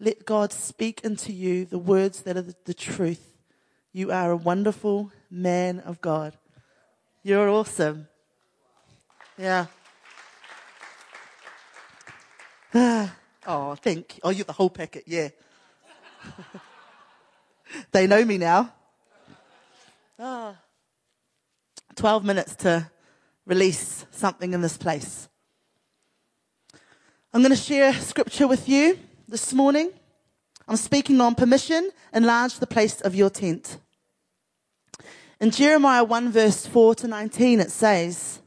Let God speak into you the words that are the, the truth. You are a wonderful man of God. You're awesome. Yeah. oh, thank you. Oh, you're the whole packet, yeah. they know me now. Ah. 12 minutes to release something in this place. I'm going to share scripture with you this morning. I'm speaking on permission, enlarge the place of your tent. In Jeremiah 1 verse 4 to 19, it says,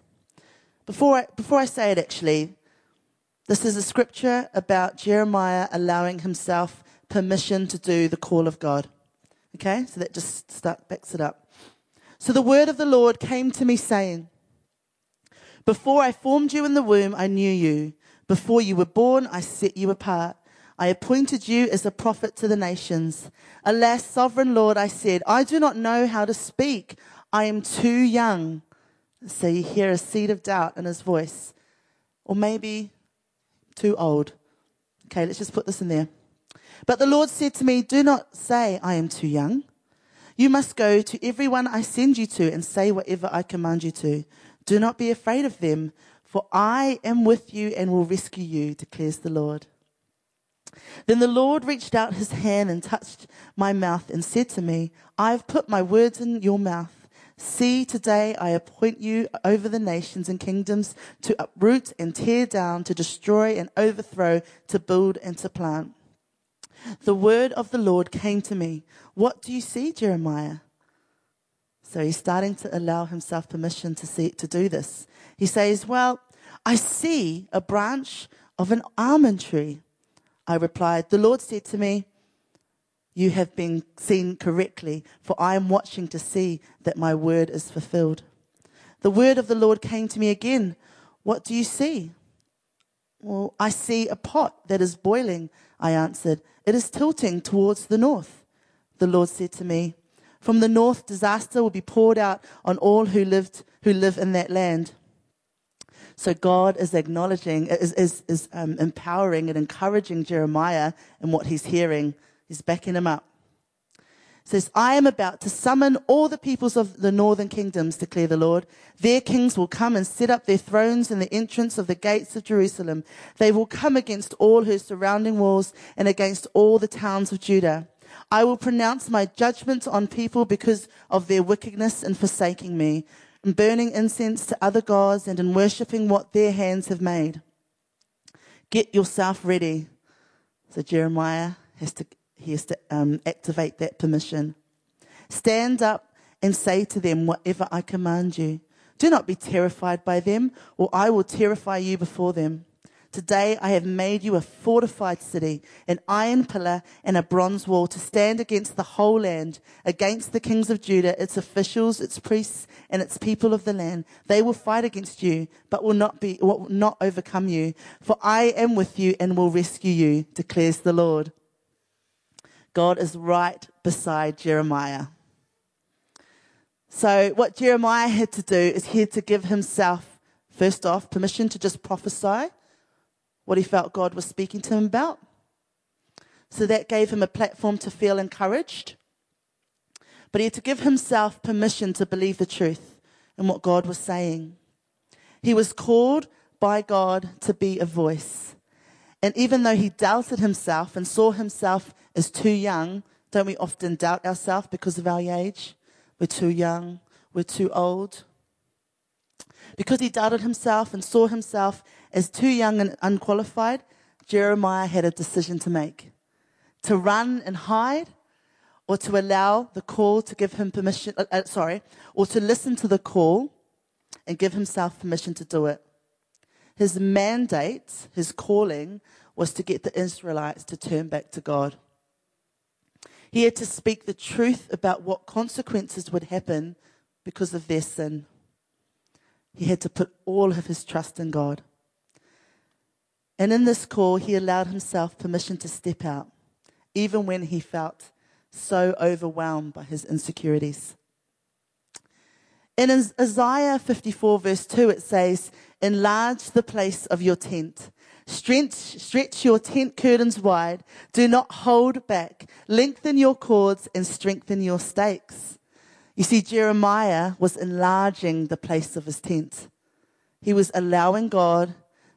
before I, before I say it actually, this is a scripture about Jeremiah allowing himself permission to do the call of God. Okay, so that just start, backs it up. So the word of the Lord came to me saying, Before I formed you in the womb, I knew you. Before you were born, I set you apart. I appointed you as a prophet to the nations. Alas, sovereign Lord, I said, I do not know how to speak. I am too young. So you hear a seed of doubt in his voice. Or maybe too old. Okay, let's just put this in there. But the Lord said to me, Do not say, I am too young. You must go to everyone I send you to and say whatever I command you to. Do not be afraid of them, for I am with you and will rescue you, declares the Lord. Then the Lord reached out his hand and touched my mouth and said to me, I have put my words in your mouth. See, today I appoint you over the nations and kingdoms to uproot and tear down, to destroy and overthrow, to build and to plant. The word of the Lord came to me. What do you see, Jeremiah? So he's starting to allow himself permission to see, to do this. He says, well, I see a branch of an almond tree. I replied, the Lord said to me, you have been seen correctly, for I am watching to see that my word is fulfilled. The word of the Lord came to me again. What do you see? Well, I see a pot that is boiling, I answered. It is tilting towards the north. The Lord said to me, From the north, disaster will be poured out on all who lived, who live in that land. So God is acknowledging, is, is, is um, empowering and encouraging Jeremiah in what he's hearing. He's backing him up. says, I am about to summon all the peoples of the northern kingdoms, declare the Lord. Their kings will come and set up their thrones in the entrance of the gates of Jerusalem. They will come against all her surrounding walls and against all the towns of Judah. I will pronounce my judgment on people because of their wickedness in forsaking me in burning incense to other gods and in worshipping what their hands have made. Get yourself ready. So Jeremiah has to, he has to um, activate that permission. Stand up and say to them whatever I command you. Do not be terrified by them, or I will terrify you before them. Today I have made you a fortified city, an iron pillar and a bronze wall to stand against the whole land, against the kings of Judah, its officials, its priests, and its people of the land. They will fight against you, but will not be, will not overcome you. For I am with you and will rescue you, declares the Lord. God is right beside Jeremiah. So what Jeremiah had to do is he had to give himself, first off, permission to just prophesy what he felt God was speaking to him about. So that gave him a platform to feel encouraged. But he had to give himself permission to believe the truth and what God was saying. He was called by God to be a voice. And even though he doubted himself and saw himself as too young, don't we often doubt ourselves because of our age? We're too young, we're too old. Because he doubted himself and saw himself as too young and unqualified, Jeremiah had a decision to make to run and hide or to allow the call to give him permission, uh, uh, sorry, or to listen to the call and give himself permission to do it. His mandate, his calling, was to get the Israelites to turn back to God. He had to speak the truth about what consequences would happen because of their sin. He had to put all of his trust in God. And in this call, he allowed himself permission to step out, even when he felt so overwhelmed by his insecurities. In Isaiah 54, verse 2, it says, Enlarge the place of your tent. Stretch, stretch your tent curtains wide. Do not hold back. Lengthen your cords and strengthen your stakes. You see, Jeremiah was enlarging the place of his tent. He was allowing God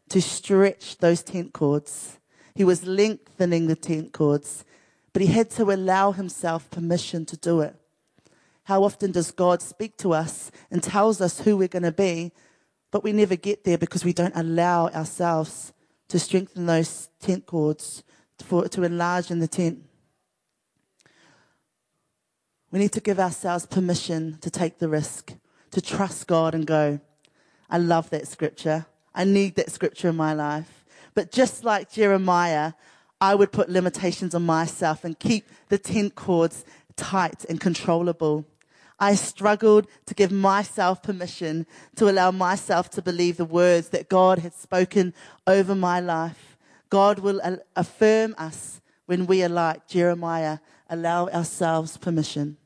to stretch those tent cords. He was lengthening the tent cords, but he had to allow himself permission to do it. How often does God speak to us and tells us who we're going to be, but we never get there because we don't allow ourselves to strengthen those tent cords, for, to enlarge in the tent? We need to give ourselves permission to take the risk, to trust God and go. I love that scripture. I need that scripture in my life. But just like Jeremiah, I would put limitations on myself and keep the tent cords tight and controllable. I struggled to give myself permission to allow myself to believe the words that God had spoken over my life. God will affirm us when we are like Jeremiah, allow ourselves permission.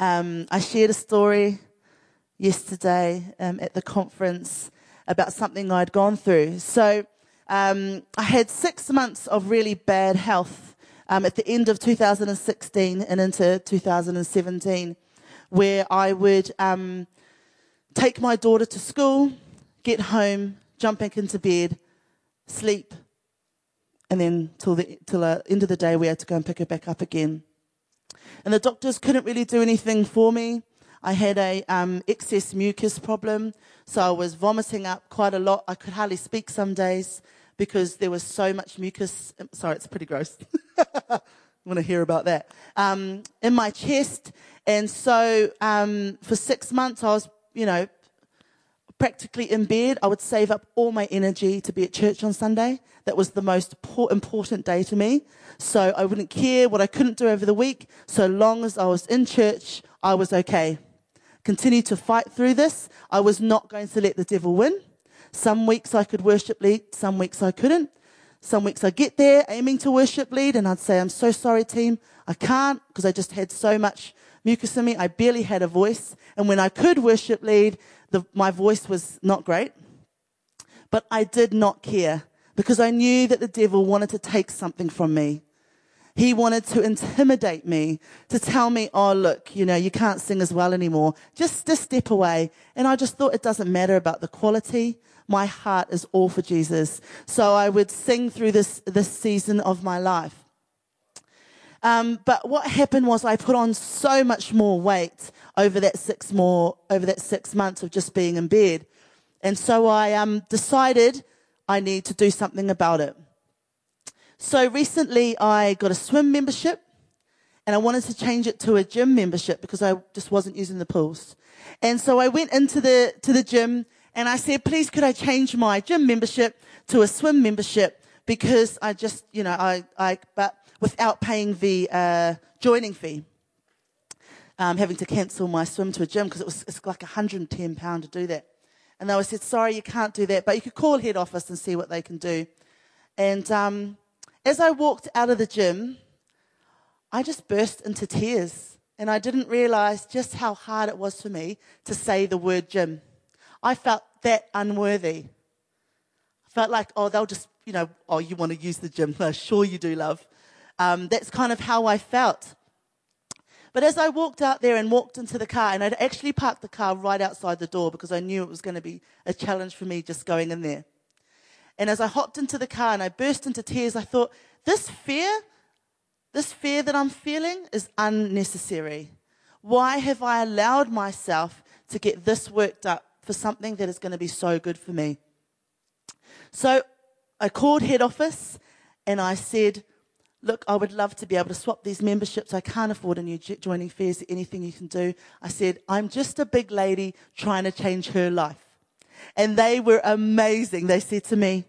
Um, I shared a story yesterday um, at the conference about something I'd gone through. So um, I had six months of really bad health um, at the end of 2016 and into 2017, where I would um, take my daughter to school, get home, jump back into bed, sleep, and then till the till the end of the day we had to go and pick her back up again. And the doctors couldn't really do anything for me. I had a um, excess mucus problem, so I was vomiting up quite a lot. I could hardly speak some days because there was so much mucus. Sorry, it's pretty gross. I want to hear about that. Um, in my chest. And so um, for six months, I was, you know, practically in bed. I would save up all my energy to be at church on Sunday. That was the most important day to me. So I wouldn't care what I couldn't do over the week. So long as I was in church, I was okay. Continue to fight through this. I was not going to let the devil win. Some weeks I could worship lead, some weeks I couldn't. Some weeks I get there aiming to worship lead and I'd say, I'm so sorry, team. I can't because I just had so much mucus in me. I barely had a voice. And when I could worship lead, the, my voice was not great. But I did not care because I knew that the devil wanted to take something from me. He wanted to intimidate me, to tell me, oh, look, you know, you can't sing as well anymore. Just, just step away. And I just thought it doesn't matter about the quality. My heart is all for Jesus. So I would sing through this, this season of my life. Um, but what happened was I put on so much more weight over that six more, over that six months of just being in bed. And so I, um, decided I need to do something about it. So recently I got a swim membership and I wanted to change it to a gym membership because I just wasn't using the pools. And so I went into the, to the gym and I said, please could I change my gym membership to a swim membership because I just, you know, I, I, but without paying the, uh, joining fee. Um, having to cancel my swim to a gym because it was it's like 110 pound to do that. And they said, sorry, you can't do that, but you could call head office and see what they can do. And, um, as I walked out of the gym, I just burst into tears and I didn't realize just how hard it was for me to say the word gym. I felt that unworthy. I felt like, oh, they'll just, you know, oh, you want to use the gym. sure you do, love. Um, that's kind of how I felt. But as I walked out there and walked into the car, and I'd actually parked the car right outside the door because I knew it was going to be a challenge for me just going in there. And as I hopped into the car and I burst into tears, I thought, this fear, this fear that I'm feeling is unnecessary. Why have I allowed myself to get this worked up for something that is going to be so good for me? So I called head office and I said, Look, I would love to be able to swap these memberships. I can't afford a new joining fee. Is anything you can do? I said, I'm just a big lady trying to change her life. And they were amazing. They said to me,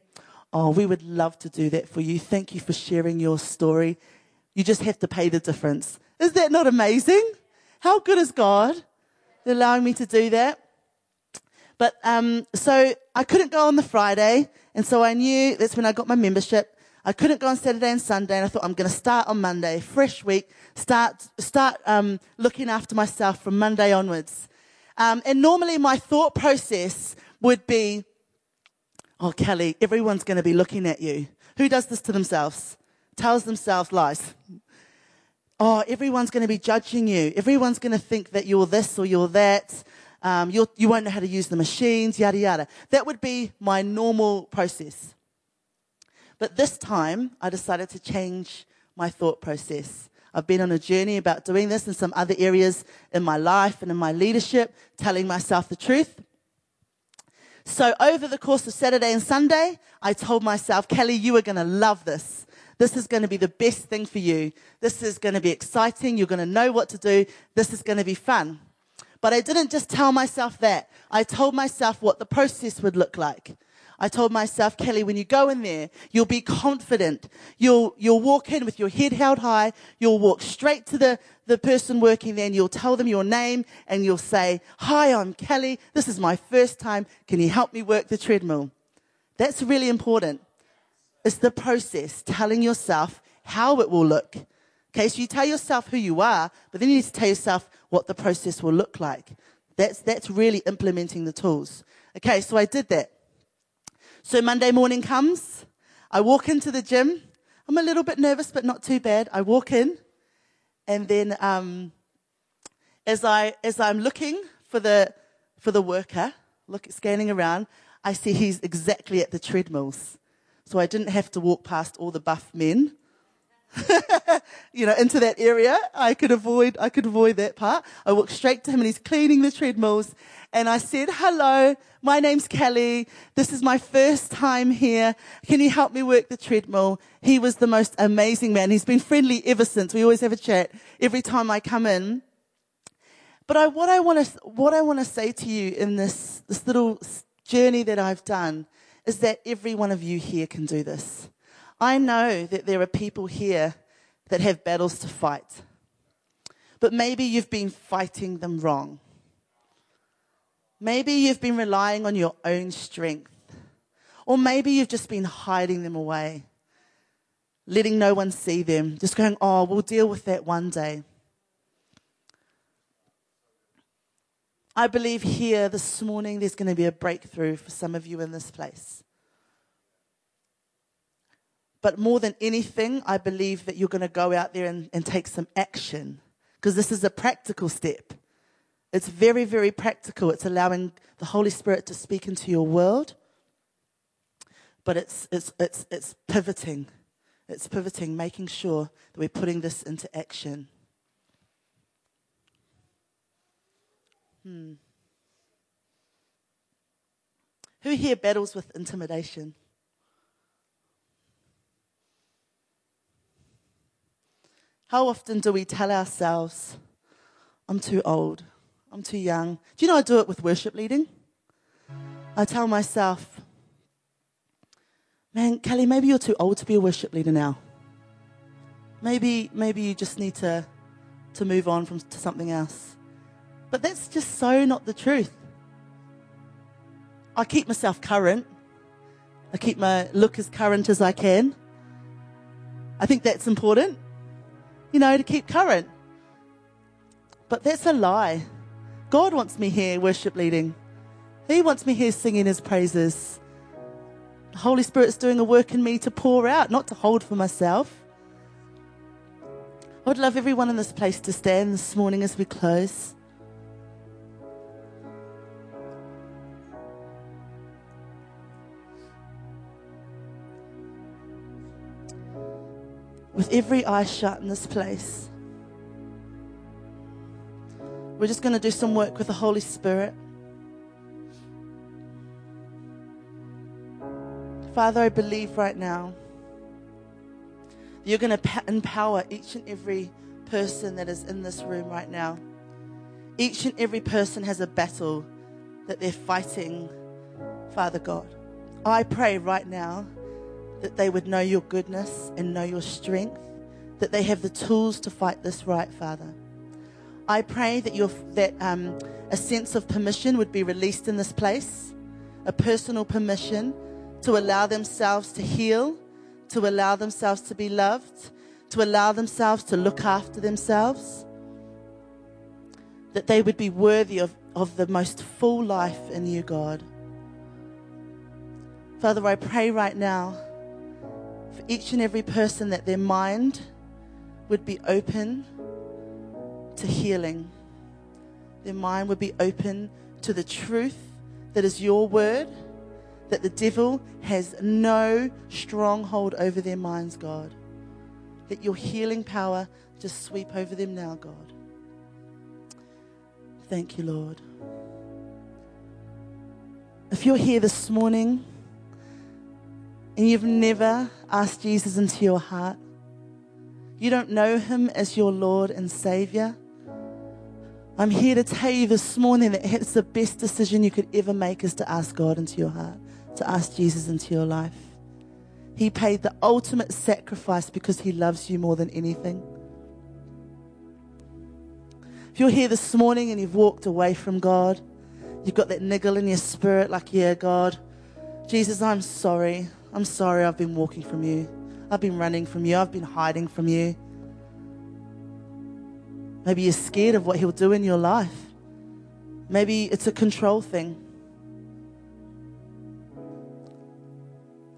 Oh, we would love to do that for you. Thank you for sharing your story. You just have to pay the difference. Is that not amazing? How good is God allowing me to do that? But um, so I couldn't go on the Friday, and so I knew that's when I got my membership. I couldn't go on Saturday and Sunday, and I thought I'm going to start on Monday, fresh week, start start um, looking after myself from Monday onwards. Um, and normally my thought process would be, "Oh, Kelly, everyone's going to be looking at you. Who does this to themselves? Tells themselves lies. Oh, everyone's going to be judging you. Everyone's going to think that you're this or you're that. Um, you'll, you won't know how to use the machines, yada yada. That would be my normal process." But this time, I decided to change my thought process. I've been on a journey about doing this in some other areas in my life and in my leadership, telling myself the truth. So over the course of Saturday and Sunday, I told myself, Kelly, you are going to love this. This is going to be the best thing for you. This is going to be exciting. You're going to know what to do. This is going to be fun. But I didn't just tell myself that. I told myself what the process would look like. I told myself, Kelly, when you go in there, you'll be confident. You'll, you'll walk in with your head held high. You'll walk straight to the, the person working there and you'll tell them your name and you'll say, hi, I'm Kelly. This is my first time. Can you help me work the treadmill? That's really important. It's the process, telling yourself how it will look. Okay, so you tell yourself who you are, but then you need to tell yourself what the process will look like. That's, that's really implementing the tools. Okay, so I did that. So Monday morning comes. I walk into the gym. I'm a little bit nervous, but not too bad. I walk in, and then um, as I as I'm looking for the for the worker, look scanning around, I see he's exactly at the treadmills. So I didn't have to walk past all the buff men. you know, into that area. I could avoid, I could avoid that part. I walked straight to him and he's cleaning the treadmills. And I said, hello, my name's Kelly. This is my first time here. Can you help me work the treadmill? He was the most amazing man. He's been friendly ever since. We always have a chat every time I come in. But I, what I want to, what I want to say to you in this, this little journey that I've done is that every one of you here can do this. I know that there are people here that have battles to fight. But maybe you've been fighting them wrong. Maybe you've been relying on your own strength. Or maybe you've just been hiding them away, letting no one see them, just going, oh, we'll deal with that one day. I believe here this morning there's going to be a breakthrough for some of you in this place. But more than anything, I believe that you're going to go out there and, and take some action because this is a practical step. It's very, very practical. It's allowing the Holy Spirit to speak into your world, but it's, it's, it's, it's pivoting. It's pivoting, making sure that we're putting this into action. Hmm. Who here battles with intimidation? How often do we tell ourselves, I'm too old, I'm too young? Do you know I do it with worship leading? I tell myself, man, Kelly, maybe you're too old to be a worship leader now. Maybe, maybe you just need to, to move on from, to something else. But that's just so not the truth. I keep myself current. I keep my look as current as I can. I think that's important you know, to keep current. But that's a lie. God wants me here worship leading. He wants me here singing his praises. The Holy Spirit's doing a work in me to pour out, not to hold for myself. I would love everyone in this place to stand this morning as we close. With every eye shut in this place. We're just going to do some work with the Holy Spirit. Father, I believe right now that you're going to empower each and every person that is in this room right now. Each and every person has a battle that they're fighting, Father God. I pray right now that they would know your goodness and know your strength, that they have the tools to fight this right, Father. I pray that, your, that um, a sense of permission would be released in this place, a personal permission to allow themselves to heal, to allow themselves to be loved, to allow themselves to look after themselves, that they would be worthy of, of the most full life in you, God. Father, I pray right now each and every person that their mind would be open to healing. Their mind would be open to the truth that is your word, that the devil has no stronghold over their minds, God. Let your healing power just sweep over them now, God. Thank you, Lord. If you're here this morning and you've never asked Jesus into your heart, you don't know him as your Lord and Savior, I'm here to tell you this morning that it's the best decision you could ever make is to ask God into your heart, to ask Jesus into your life. He paid the ultimate sacrifice because he loves you more than anything. If you're here this morning and you've walked away from God, you've got that niggle in your spirit, like, yeah, God, Jesus, I'm sorry. I'm sorry I've been walking from you. I've been running from you. I've been hiding from you. Maybe you're scared of what He'll do in your life. Maybe it's a control thing.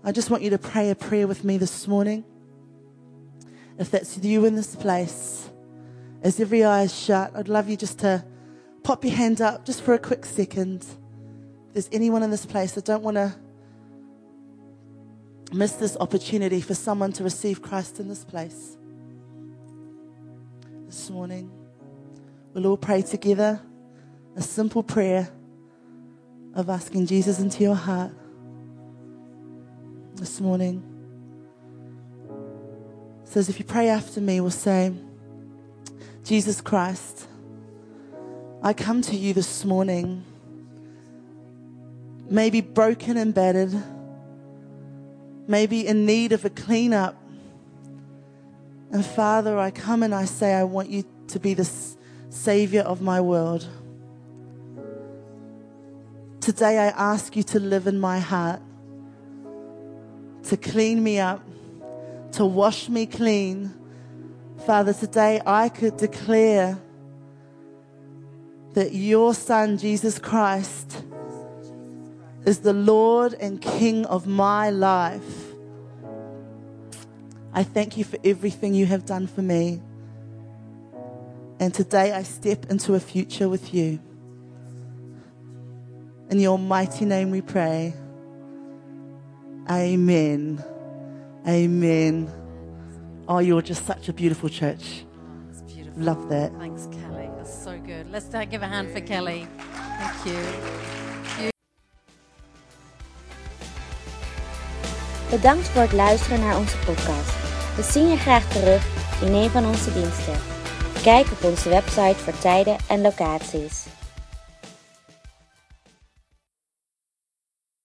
I just want you to pray a prayer with me this morning. If that's you in this place, as every eye is shut, I'd love you just to pop your hand up just for a quick second. If there's anyone in this place that don't want to miss this opportunity for someone to receive Christ in this place this morning. We'll all pray together a simple prayer of asking Jesus into your heart this morning. It says, if you pray after me, we'll say, Jesus Christ, I come to you this morning, maybe broken and battered, maybe in need of a clean up and Father, I come and I say, I want you to be the Savior of my world. Today, I ask you to live in my heart, to clean me up, to wash me clean. Father, today I could declare that your Son, Jesus Christ, is the Lord and King of my life. I thank you for everything you have done for me. And today I step into a future with you. In your mighty name we pray. Amen. Amen. Oh, you're just such a beautiful church. That's beautiful. Love that. Thanks, Kelly. That's so good. Let's give a hand for Kelly. Thank you. Bedankt voor het luisteren naar onze podcast. We zien je graag terug in een van onze diensten. Kijk op onze website voor tijden en locaties.